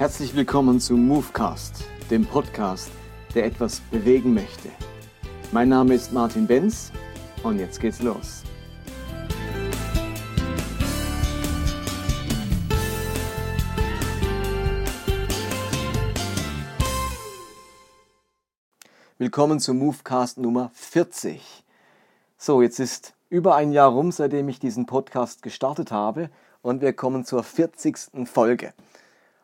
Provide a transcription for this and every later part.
Herzlich willkommen zu Movecast, dem Podcast, der etwas bewegen möchte. Mein Name ist Martin Benz und jetzt geht's los. Willkommen zu Movecast Nummer 40. So, jetzt ist über ein Jahr rum, seitdem ich diesen Podcast gestartet habe und wir kommen zur 40. Folge.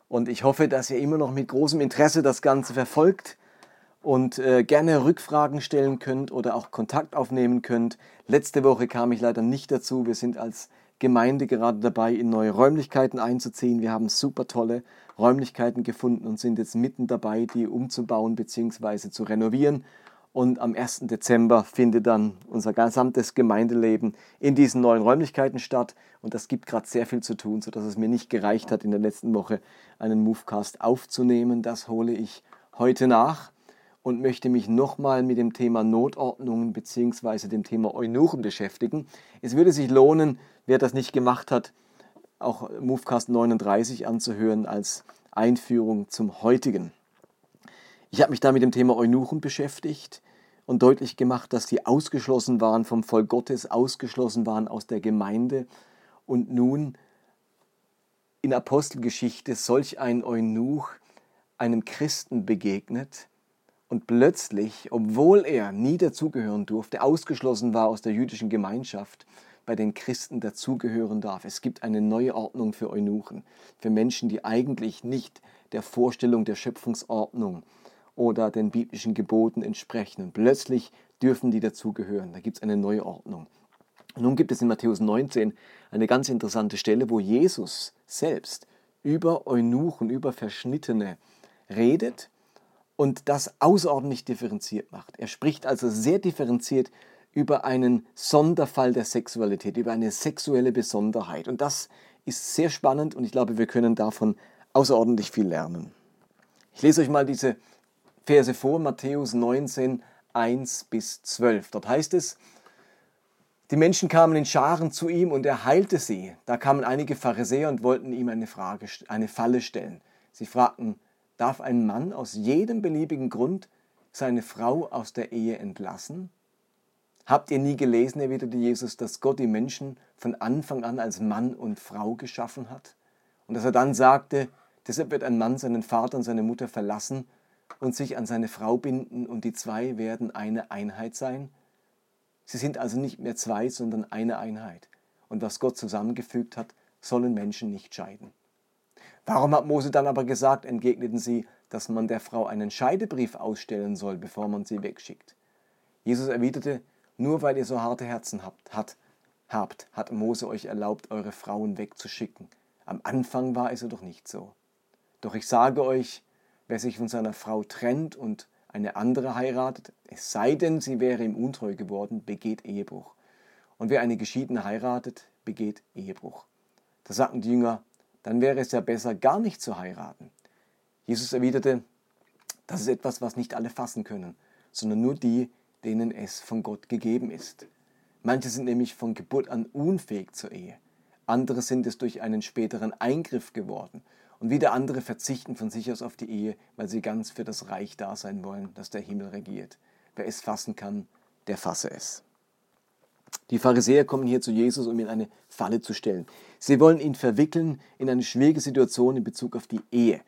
Und ich hoffe, dass ihr immer noch mit großem Interesse das Ganze verfolgt und äh, gerne Rückfragen stellen könnt oder auch Kontakt aufnehmen könnt. Letzte Woche kam ich leider nicht dazu. Wir sind als Gemeinde gerade dabei, in neue Räumlichkeiten einzuziehen. Wir haben super tolle Räumlichkeiten gefunden und sind jetzt mitten dabei, die umzubauen bzw. zu renovieren. Und am 1. Dezember findet dann unser gesamtes Gemeindeleben in diesen neuen Räumlichkeiten statt. Und das gibt gerade sehr viel zu tun, sodass es mir nicht gereicht hat, in der letzten Woche einen Movecast aufzunehmen. Das hole ich heute nach und möchte mich nochmal mit dem Thema Notordnungen bzw. dem Thema Eunuchen beschäftigen. Es würde sich lohnen, wer das nicht gemacht hat, auch Movecast 39 anzuhören als Einführung zum heutigen. Ich habe mich da mit dem Thema Eunuchen beschäftigt und deutlich gemacht, dass sie ausgeschlossen waren vom Volk Gottes, ausgeschlossen waren aus der Gemeinde und nun in Apostelgeschichte solch ein Eunuch einem Christen begegnet und plötzlich, obwohl er nie dazugehören durfte, ausgeschlossen war aus der jüdischen Gemeinschaft, bei den Christen dazugehören darf. Es gibt eine neue Ordnung für Eunuchen, für Menschen, die eigentlich nicht der Vorstellung der Schöpfungsordnung oder den biblischen Geboten entsprechen. Und plötzlich dürfen die dazugehören. Da gibt es eine neue Ordnung. Nun gibt es in Matthäus 19 eine ganz interessante Stelle, wo Jesus selbst über Eunuchen, über Verschnittene redet und das außerordentlich differenziert macht. Er spricht also sehr differenziert über einen Sonderfall der Sexualität, über eine sexuelle Besonderheit. Und das ist sehr spannend und ich glaube, wir können davon außerordentlich viel lernen. Ich lese euch mal diese Verse vor, Matthäus 19, 1 bis 12. Dort heißt es, die Menschen kamen in Scharen zu ihm und er heilte sie. Da kamen einige Pharisäer und wollten ihm eine Frage, eine Falle stellen. Sie fragten, darf ein Mann aus jedem beliebigen Grund seine Frau aus der Ehe entlassen? Habt ihr nie gelesen, erwiderte Jesus, dass Gott die Menschen von Anfang an als Mann und Frau geschaffen hat? Und dass er dann sagte, deshalb wird ein Mann seinen Vater und seine Mutter verlassen und sich an seine Frau binden und die zwei werden eine Einheit sein? Sie sind also nicht mehr zwei, sondern eine Einheit. Und was Gott zusammengefügt hat, sollen Menschen nicht scheiden. Warum hat Mose dann aber gesagt, entgegneten sie, dass man der Frau einen Scheidebrief ausstellen soll, bevor man sie wegschickt? Jesus erwiderte, nur weil ihr so harte Herzen habt, hat, habt, hat Mose euch erlaubt, eure Frauen wegzuschicken. Am Anfang war es doch nicht so. Doch ich sage euch, wer sich von seiner Frau trennt und eine andere heiratet, es sei denn, sie wäre ihm untreu geworden, begeht Ehebruch. Und wer eine Geschiedene heiratet, begeht Ehebruch. Da sagten die Jünger, dann wäre es ja besser, gar nicht zu heiraten. Jesus erwiderte, das ist etwas, was nicht alle fassen können, sondern nur die, denen es von Gott gegeben ist. Manche sind nämlich von Geburt an unfähig zur Ehe. Andere sind es durch einen späteren Eingriff geworden und wieder andere verzichten von sich aus auf die Ehe, weil sie ganz für das Reich da sein wollen, das der Himmel regiert. Wer es fassen kann, der fasse es. Die Pharisäer kommen hier zu Jesus, um ihn eine Falle zu stellen. Sie wollen ihn verwickeln in eine schwierige Situation in Bezug auf die Ehe.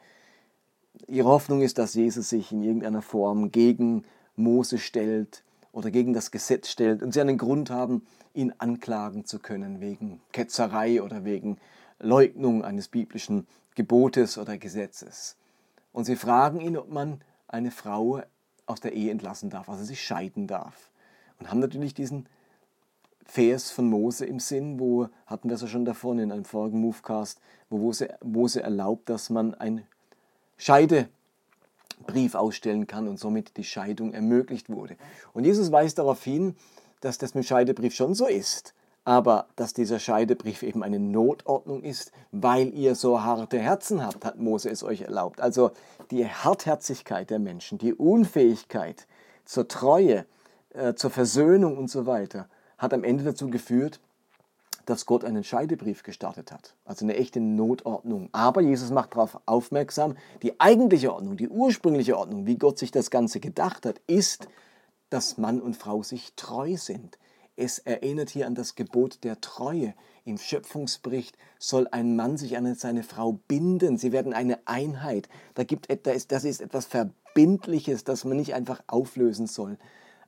Ihre Hoffnung ist, dass Jesus sich in irgendeiner Form gegen Mose stellt oder gegen das Gesetz stellt und sie einen Grund haben, ihn anklagen zu können wegen Ketzerei oder wegen Leugnung eines biblischen Gebotes oder Gesetzes. Und sie fragen ihn, ob man eine Frau aus der Ehe entlassen darf, also sich scheiden darf. Und haben natürlich diesen Vers von Mose im Sinn, wo hatten wir es ja schon davon in einem vorigen Movecast, wo Mose, Mose erlaubt, dass man ein Scheidebrief ausstellen kann und somit die Scheidung ermöglicht wurde. Und Jesus weist darauf hin, dass das mit Scheidebrief schon so ist aber dass dieser Scheidebrief eben eine Notordnung ist, weil ihr so harte Herzen habt, hat Mose es euch erlaubt. Also die Hartherzigkeit der Menschen, die Unfähigkeit zur Treue, äh, zur Versöhnung und so weiter, hat am Ende dazu geführt, dass Gott einen Scheidebrief gestartet hat, also eine echte Notordnung. Aber Jesus macht darauf aufmerksam, die eigentliche Ordnung, die ursprüngliche Ordnung, wie Gott sich das Ganze gedacht hat, ist, dass Mann und Frau sich treu sind. Es erinnert hier an das Gebot der Treue. Im Schöpfungsbericht soll ein Mann sich an seine Frau binden. Sie werden eine Einheit. Da gibt, das ist etwas Verbindliches, das man nicht einfach auflösen soll.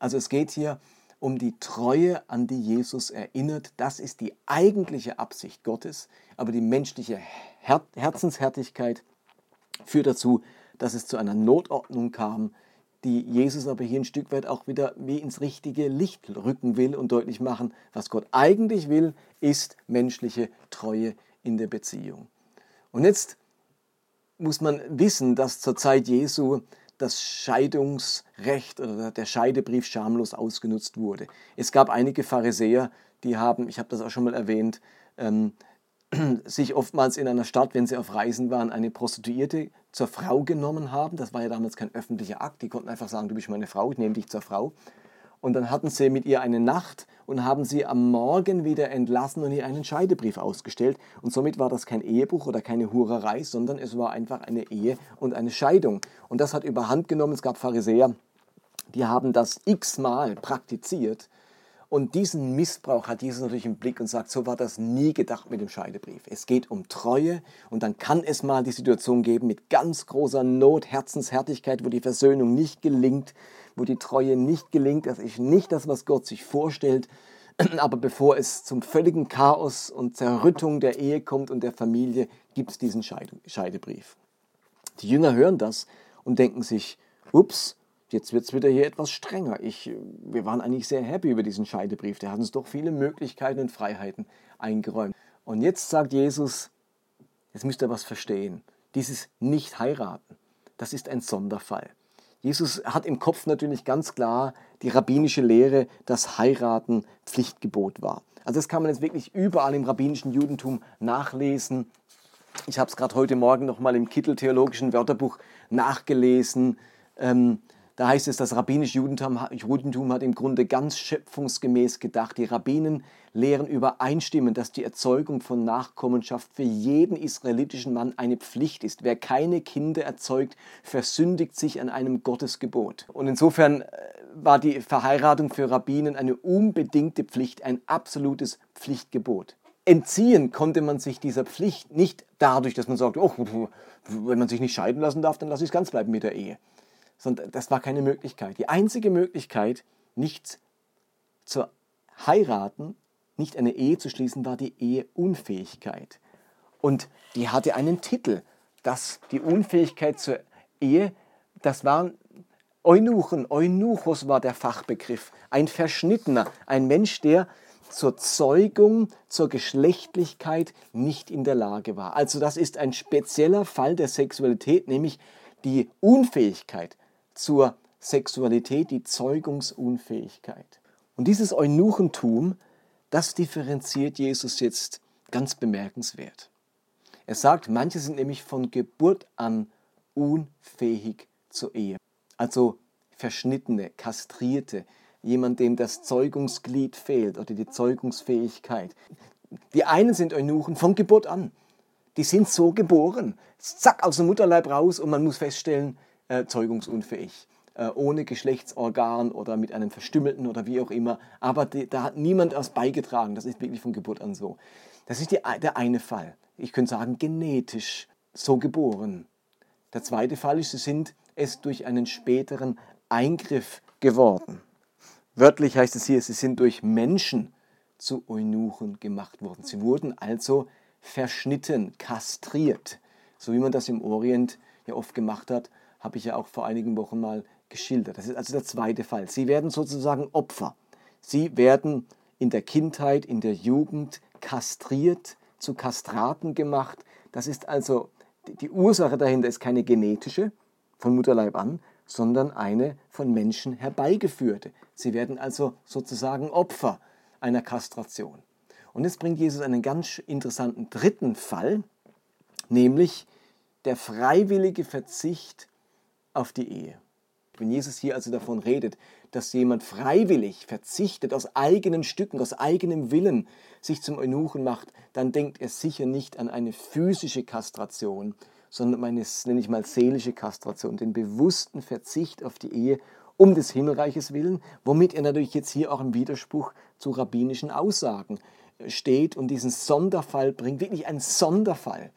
Also es geht hier um die Treue, an die Jesus erinnert. Das ist die eigentliche Absicht Gottes. Aber die menschliche Her Herzenshärtigkeit führt dazu, dass es zu einer Notordnung kam, die Jesus aber hier ein Stück weit auch wieder wie ins richtige Licht rücken will und deutlich machen, was Gott eigentlich will, ist menschliche Treue in der Beziehung. Und jetzt muss man wissen, dass zur Zeit Jesu das Scheidungsrecht oder der Scheidebrief schamlos ausgenutzt wurde. Es gab einige Pharisäer, die haben, ich habe das auch schon mal erwähnt, ähm, sich oftmals in einer Stadt, wenn sie auf Reisen waren, eine Prostituierte zur Frau genommen haben. Das war ja damals kein öffentlicher Akt. Die konnten einfach sagen, du bist meine Frau, ich nehme dich zur Frau. Und dann hatten sie mit ihr eine Nacht und haben sie am Morgen wieder entlassen und ihr einen Scheidebrief ausgestellt. Und somit war das kein Ehebruch oder keine Hurerei, sondern es war einfach eine Ehe und eine Scheidung. Und das hat überhand genommen. Es gab Pharisäer, die haben das x-mal praktiziert und diesen Missbrauch hat Jesus natürlich im Blick und sagt, so war das nie gedacht mit dem Scheidebrief. Es geht um Treue und dann kann es mal die Situation geben mit ganz großer Not, Herzenshärtigkeit, wo die Versöhnung nicht gelingt, wo die Treue nicht gelingt. Das ist nicht das, was Gott sich vorstellt. Aber bevor es zum völligen Chaos und Zerrüttung der Ehe kommt und der Familie, gibt es diesen Scheidebrief. Die Jünger hören das und denken sich, ups, Jetzt wird es wieder hier etwas strenger. Ich, wir waren eigentlich sehr happy über diesen Scheidebrief. Der hat uns doch viele Möglichkeiten und Freiheiten eingeräumt. Und jetzt sagt Jesus, jetzt müsst ihr was verstehen. Dieses Nicht-Heiraten, das ist ein Sonderfall. Jesus hat im Kopf natürlich ganz klar die rabbinische Lehre, dass Heiraten Pflichtgebot war. Also das kann man jetzt wirklich überall im rabbinischen Judentum nachlesen. Ich habe es gerade heute Morgen nochmal im Kittel Theologischen Wörterbuch nachgelesen. Ähm, da heißt es, das rabbinische Judentum, Judentum hat im Grunde ganz schöpfungsgemäß gedacht. Die Rabbinen lehren übereinstimmend, dass die Erzeugung von Nachkommenschaft für jeden israelitischen Mann eine Pflicht ist. Wer keine Kinder erzeugt, versündigt sich an einem Gottesgebot. Und insofern äh, war die Verheiratung für Rabbinen eine unbedingte Pflicht, ein absolutes Pflichtgebot. Entziehen konnte man sich dieser Pflicht nicht dadurch, dass man sagt, oh, wenn man sich nicht scheiden lassen darf, dann lasse ich es ganz bleiben mit der Ehe sondern das war keine Möglichkeit. Die einzige Möglichkeit, nicht zu heiraten, nicht eine Ehe zu schließen, war die Eheunfähigkeit. Und die hatte einen Titel, dass die Unfähigkeit zur Ehe, das waren Eunuchen, Eunuchos war der Fachbegriff, ein Verschnittener, ein Mensch, der zur Zeugung, zur Geschlechtlichkeit nicht in der Lage war. Also das ist ein spezieller Fall der Sexualität, nämlich die Unfähigkeit, zur Sexualität, die Zeugungsunfähigkeit. Und dieses Eunuchentum, das differenziert Jesus jetzt ganz bemerkenswert. Er sagt, manche sind nämlich von Geburt an unfähig zur Ehe. Also verschnittene, kastrierte, jemand, dem das Zeugungsglied fehlt oder die Zeugungsfähigkeit. Die einen sind Eunuchen von Geburt an. Die sind so geboren. Zack, aus dem Mutterleib raus und man muss feststellen, äh, zeugungsunfähig, äh, ohne Geschlechtsorgan oder mit einem Verstümmelten oder wie auch immer. Aber die, da hat niemand was beigetragen. Das ist wirklich von Geburt an so. Das ist die, der eine Fall. Ich könnte sagen, genetisch so geboren. Der zweite Fall ist, sie sind es durch einen späteren Eingriff geworden. Wörtlich heißt es hier, sie sind durch Menschen zu Eunuchen gemacht worden. Sie wurden also verschnitten, kastriert, so wie man das im Orient ja oft gemacht hat, habe ich ja auch vor einigen Wochen mal geschildert. Das ist also der zweite Fall. Sie werden sozusagen Opfer. Sie werden in der Kindheit, in der Jugend kastriert, zu Kastraten gemacht. Das ist also die Ursache dahinter ist keine genetische von Mutterleib an, sondern eine von Menschen herbeigeführte. Sie werden also sozusagen Opfer einer Kastration. Und jetzt bringt Jesus einen ganz interessanten dritten Fall, nämlich der freiwillige Verzicht auf die Ehe. Wenn Jesus hier also davon redet, dass jemand freiwillig verzichtet, aus eigenen Stücken, aus eigenem Willen sich zum Eunuchen macht, dann denkt er sicher nicht an eine physische Kastration, sondern um eine, nenne ich mal, seelische Kastration, den bewussten Verzicht auf die Ehe um des Himmelreiches willen, womit er natürlich jetzt hier auch im Widerspruch zu rabbinischen Aussagen steht und diesen Sonderfall bringt, wirklich ein Sonderfall,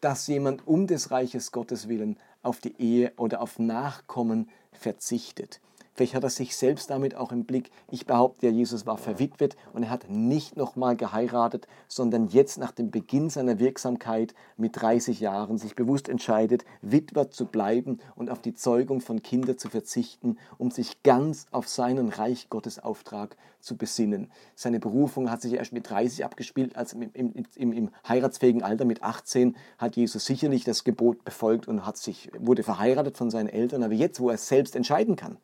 dass jemand um des Reiches Gottes willen auf die Ehe oder auf Nachkommen verzichtet. Vielleicht hat er sich selbst damit auch im Blick. Ich behaupte ja, Jesus war verwitwet und er hat nicht nochmal geheiratet, sondern jetzt nach dem Beginn seiner Wirksamkeit mit 30 Jahren sich bewusst entscheidet, Witwer zu bleiben und auf die Zeugung von Kindern zu verzichten, um sich ganz auf seinen Reich Gottes Auftrag zu besinnen. Seine Berufung hat sich erst mit 30 abgespielt, als im, im, im, im heiratsfähigen Alter mit 18 hat Jesus sicherlich das Gebot befolgt und hat sich, wurde verheiratet von seinen Eltern, aber jetzt, wo er selbst entscheiden kann,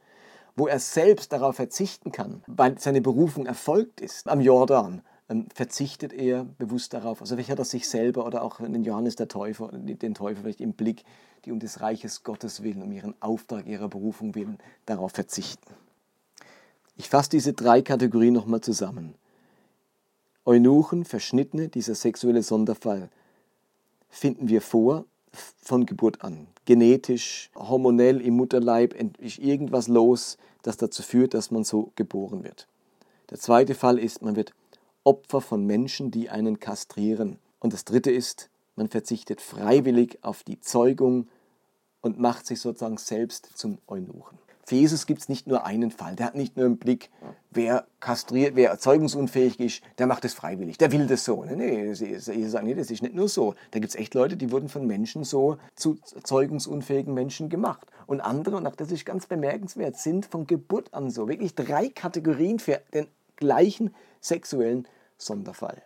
wo er selbst darauf verzichten kann, weil seine Berufung erfolgt ist, am Jordan, ähm, verzichtet er bewusst darauf. Also vielleicht hat er sich selber oder auch den Johannes der Täufer, den Täufer vielleicht im Blick, die um des Reiches Gottes willen, um ihren Auftrag, ihrer Berufung willen, darauf verzichten. Ich fasse diese drei Kategorien nochmal zusammen. Eunuchen, Verschnittene, dieser sexuelle Sonderfall, finden wir vor von Geburt an. Genetisch, hormonell im Mutterleib ist irgendwas los, das dazu führt, dass man so geboren wird. Der zweite Fall ist, man wird Opfer von Menschen, die einen kastrieren. Und das dritte ist, man verzichtet freiwillig auf die Zeugung und macht sich sozusagen selbst zum Eunuchen. Für Jesus gibt es nicht nur einen Fall. Der hat nicht nur im Blick, wer kastriert, wer erzeugungsunfähig ist, der macht es freiwillig. Der will das so. Nee, nee, das ist nicht nur so. Da gibt es echt Leute, die wurden von Menschen so zu erzeugungsunfähigen Menschen gemacht. Und andere, und auch das ist ganz bemerkenswert, sind von Geburt an so. Wirklich drei Kategorien für den gleichen sexuellen Sonderfall.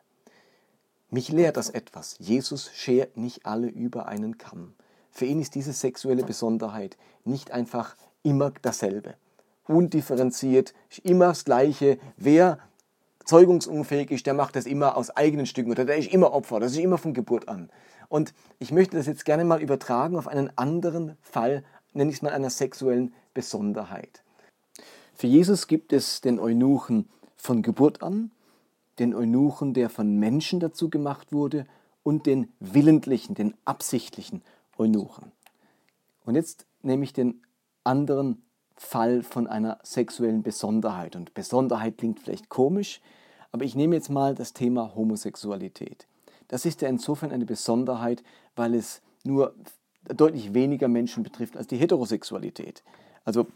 Mich lehrt das etwas. Jesus schert nicht alle über einen Kamm. Für ihn ist diese sexuelle Besonderheit nicht einfach immer dasselbe. Undifferenziert, immer das Gleiche. Wer zeugungsunfähig ist, der macht das immer aus eigenen Stücken oder der ist immer Opfer, das ist immer von Geburt an. Und ich möchte das jetzt gerne mal übertragen auf einen anderen Fall, nenne ich es mal einer sexuellen Besonderheit. Für Jesus gibt es den Eunuchen von Geburt an, den Eunuchen, der von Menschen dazu gemacht wurde, und den willentlichen, den absichtlichen Eunuchen. Und jetzt nehme ich den anderen Fall von einer sexuellen Besonderheit. Und Besonderheit klingt vielleicht komisch, aber ich nehme jetzt mal das Thema Homosexualität. Das ist ja insofern eine Besonderheit, weil es nur deutlich weniger Menschen betrifft als die Heterosexualität. Also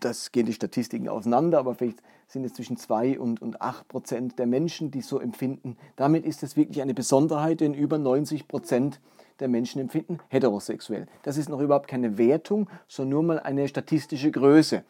das gehen die Statistiken auseinander, aber vielleicht sind es zwischen 2 und, und 8 Prozent der Menschen, die so empfinden. Damit ist es wirklich eine Besonderheit, denn über 90 Prozent der Menschen empfinden heterosexuell. Das ist noch überhaupt keine Wertung, sondern nur mal eine statistische Größe.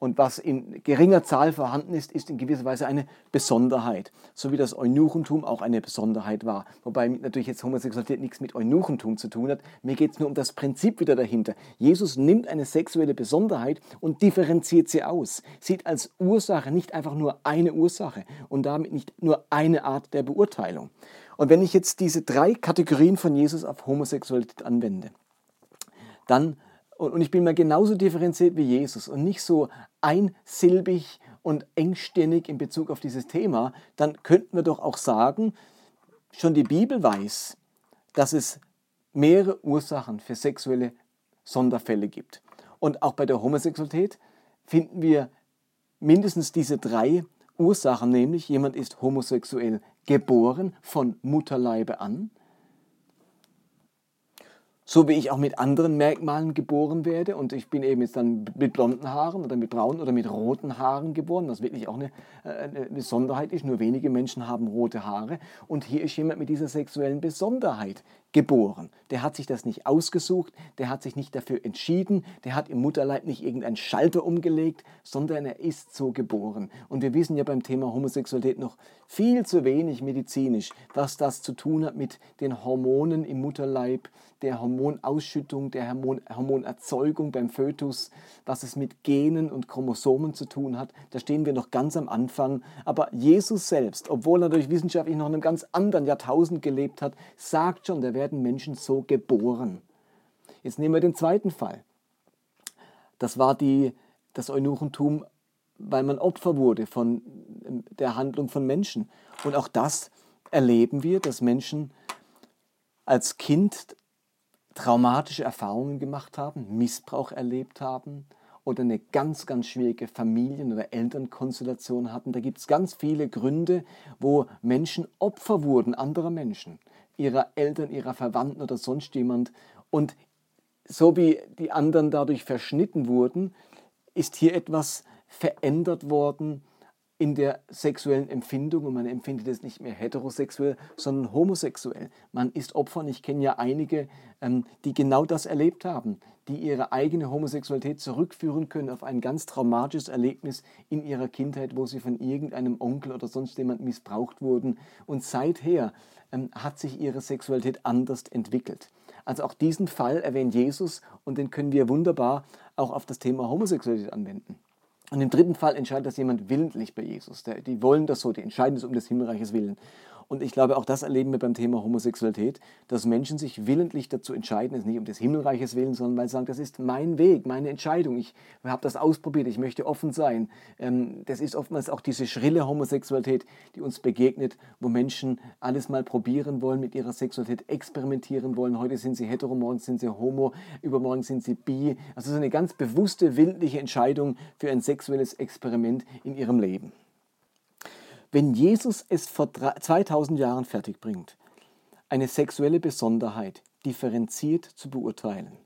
Und was in geringer Zahl vorhanden ist, ist in gewisser Weise eine Besonderheit. So wie das Eunuchentum auch eine Besonderheit war. Wobei natürlich jetzt Homosexualität nichts mit Eunuchentum zu tun hat. Mir geht es nur um das Prinzip wieder dahinter. Jesus nimmt eine sexuelle Besonderheit und differenziert sie aus. Sieht als Ursache nicht einfach nur eine Ursache und damit nicht nur eine Art der Beurteilung. Und wenn ich jetzt diese drei Kategorien von Jesus auf Homosexualität anwende, dann und, ich bin mal genauso differenziert wie Jesus und nicht so einsilbig und engstirnig in Bezug auf dieses Thema, dann könnten wir doch auch sagen, schon die Bibel weiß, dass es mehrere Ursachen für sexuelle Sonderfälle gibt. Und auch bei der Homosexualität finden wir mindestens diese drei Ursachen, nämlich jemand ist homosexuell geboren von Mutterleibe an, so wie ich auch mit anderen Merkmalen geboren werde. Und ich bin eben jetzt dann mit blonden Haaren oder mit braunen oder mit roten Haaren geboren, was wirklich auch eine, eine Besonderheit ist. Nur wenige Menschen haben rote Haare. Und hier ist jemand mit dieser sexuellen Besonderheit geboren. Der hat sich das nicht ausgesucht, der hat sich nicht dafür entschieden, der hat im Mutterleib nicht irgendeinen Schalter umgelegt, sondern er ist so geboren. Und wir wissen ja beim Thema Homosexualität noch viel zu wenig medizinisch, was das zu tun hat mit den Hormonen im Mutterleib, der Hormonausschüttung, der Hormon Hormonerzeugung beim Fötus, was es mit Genen und Chromosomen zu tun hat. Da stehen wir noch ganz am Anfang. Aber Jesus selbst, obwohl er durch wissenschaftlich noch in einem ganz anderen Jahrtausend gelebt hat, sagt schon, der werden Menschen so geboren. Jetzt nehmen wir den zweiten Fall. Das war die, das Eunuchentum, weil man Opfer wurde von der Handlung von Menschen. Und auch das erleben wir, dass Menschen als Kind traumatische Erfahrungen gemacht haben, Missbrauch erlebt haben oder eine ganz, ganz schwierige Familien- oder Elternkonstellation hatten. Da gibt es ganz viele Gründe, wo Menschen Opfer wurden anderer Menschen, ihrer Eltern, ihrer Verwandten oder sonst jemand. Und so wie die anderen dadurch verschnitten wurden, ist hier etwas verändert worden in der sexuellen Empfindung und man empfindet es nicht mehr heterosexuell, sondern homosexuell. Man ist Opfer und ich kenne ja einige, ähm, die genau das erlebt haben, die ihre eigene Homosexualität zurückführen können auf ein ganz traumatisches Erlebnis in ihrer Kindheit, wo sie von irgendeinem Onkel oder sonst jemand missbraucht wurden. Und seither ähm, hat sich ihre Sexualität anders entwickelt. Also auch diesen Fall erwähnt Jesus und den können wir wunderbar auch auf das Thema Homosexualität anwenden. Und im dritten Fall entscheidet das jemand willentlich bei Jesus. Die wollen das so, die entscheiden es um des Himmelreiches willen. Und ich glaube, auch das erleben wir beim Thema Homosexualität, dass Menschen sich willentlich dazu entscheiden, es nicht um des Himmelreiches willen, sondern weil sie sagen, das ist mein Weg, meine Entscheidung. Ich habe das ausprobiert, ich möchte offen sein. Ähm, das ist oftmals auch diese schrille Homosexualität, die uns begegnet, wo Menschen alles mal probieren wollen, mit ihrer Sexualität experimentieren wollen. Heute sind sie hetero, morgen sind sie homo, übermorgen sind sie bi. Also so eine ganz bewusste, willentliche Entscheidung für ein sexuelles Experiment in ihrem Leben. Wenn Jesus es vor 2000 Jahren fertig bringt, eine sexuelle Besonderheit differenziert zu beurteilen,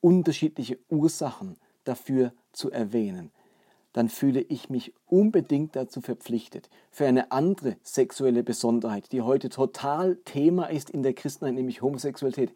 unterschiedliche Ursachen dafür zu erwähnen, dann fühle ich mich unbedingt dazu verpflichtet, für eine andere sexuelle Besonderheit, die heute total Thema ist in der Christenheit, nämlich Homosexualität,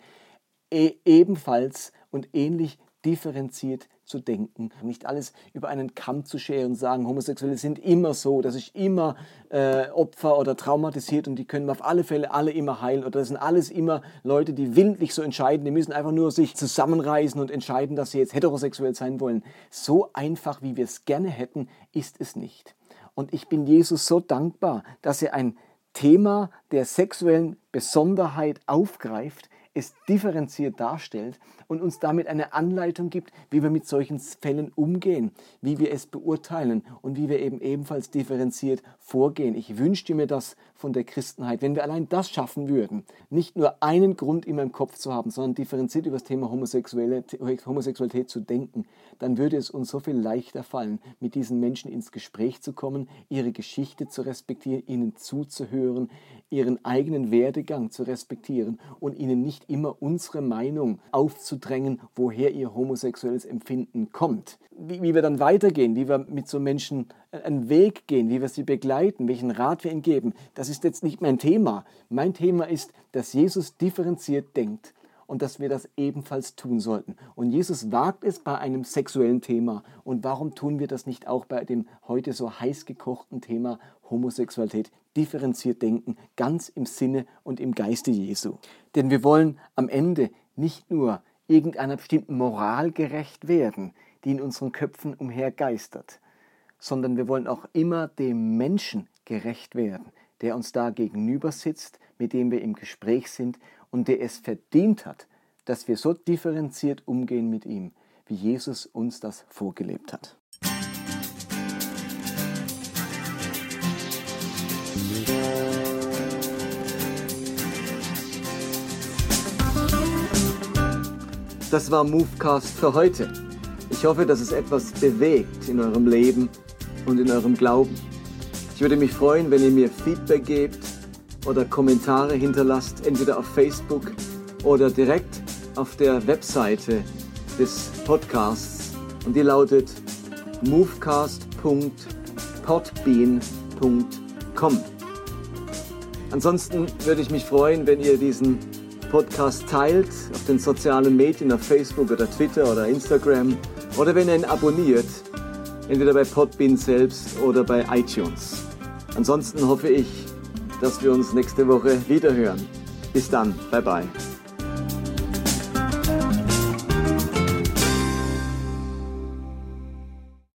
e ebenfalls und ähnlich differenziert zu denken, nicht alles über einen Kamm zu scheren und sagen, Homosexuelle sind immer so, das ist immer äh, Opfer oder traumatisiert und die können wir auf alle Fälle alle immer heilen oder das sind alles immer Leute, die willentlich so entscheiden, die müssen einfach nur sich zusammenreißen und entscheiden, dass sie jetzt heterosexuell sein wollen. So einfach, wie wir es gerne hätten, ist es nicht. Und ich bin Jesus so dankbar, dass er ein Thema der sexuellen Besonderheit aufgreift, es differenziert darstellt und uns damit eine Anleitung gibt, wie wir mit solchen Fällen umgehen, wie wir es beurteilen und wie wir eben ebenfalls differenziert vorgehen. Ich wünschte mir das von der Christenheit, wenn wir allein das schaffen würden, nicht nur einen Grund immer im Kopf zu haben, sondern differenziert über das Thema Homosexualität zu denken, dann würde es uns so viel leichter fallen, mit diesen Menschen ins Gespräch zu kommen, ihre Geschichte zu respektieren, ihnen zuzuhören, ihren eigenen Werdegang zu respektieren und ihnen nicht immer unsere Meinung aufzudrängen, woher ihr homosexuelles Empfinden kommt. Wie, wie wir dann weitergehen, wie wir mit so Menschen einen Weg gehen, wie wir sie begleiten, welchen Rat wir ihnen geben, das ist jetzt nicht mein Thema. Mein Thema ist, dass Jesus differenziert denkt und dass wir das ebenfalls tun sollten. Und Jesus wagt es bei einem sexuellen Thema. Und warum tun wir das nicht auch bei dem heute so heiß gekochten Thema Homosexualität? Differenziert denken, ganz im Sinne und im Geiste Jesu. Denn wir wollen am Ende nicht nur irgendeiner bestimmten Moral gerecht werden, die in unseren Köpfen umhergeistert, sondern wir wollen auch immer dem Menschen gerecht werden, der uns da gegenüber sitzt, mit dem wir im Gespräch sind und der es verdient hat, dass wir so differenziert umgehen mit ihm, wie Jesus uns das vorgelebt hat. Das war Movecast für heute. Ich hoffe, dass es etwas bewegt in eurem Leben und in eurem Glauben. Ich würde mich freuen, wenn ihr mir Feedback gebt oder Kommentare hinterlasst, entweder auf Facebook oder direkt auf der Webseite des Podcasts. Und die lautet movecast.podbean.com. Ansonsten würde ich mich freuen, wenn ihr diesen Podcast teilt auf den sozialen Medien, auf Facebook oder Twitter oder Instagram oder wenn ihr ihn abonniert, entweder bei Podbean selbst oder bei iTunes. Ansonsten hoffe ich, dass wir uns nächste Woche wiederhören. Bis dann, bye bye.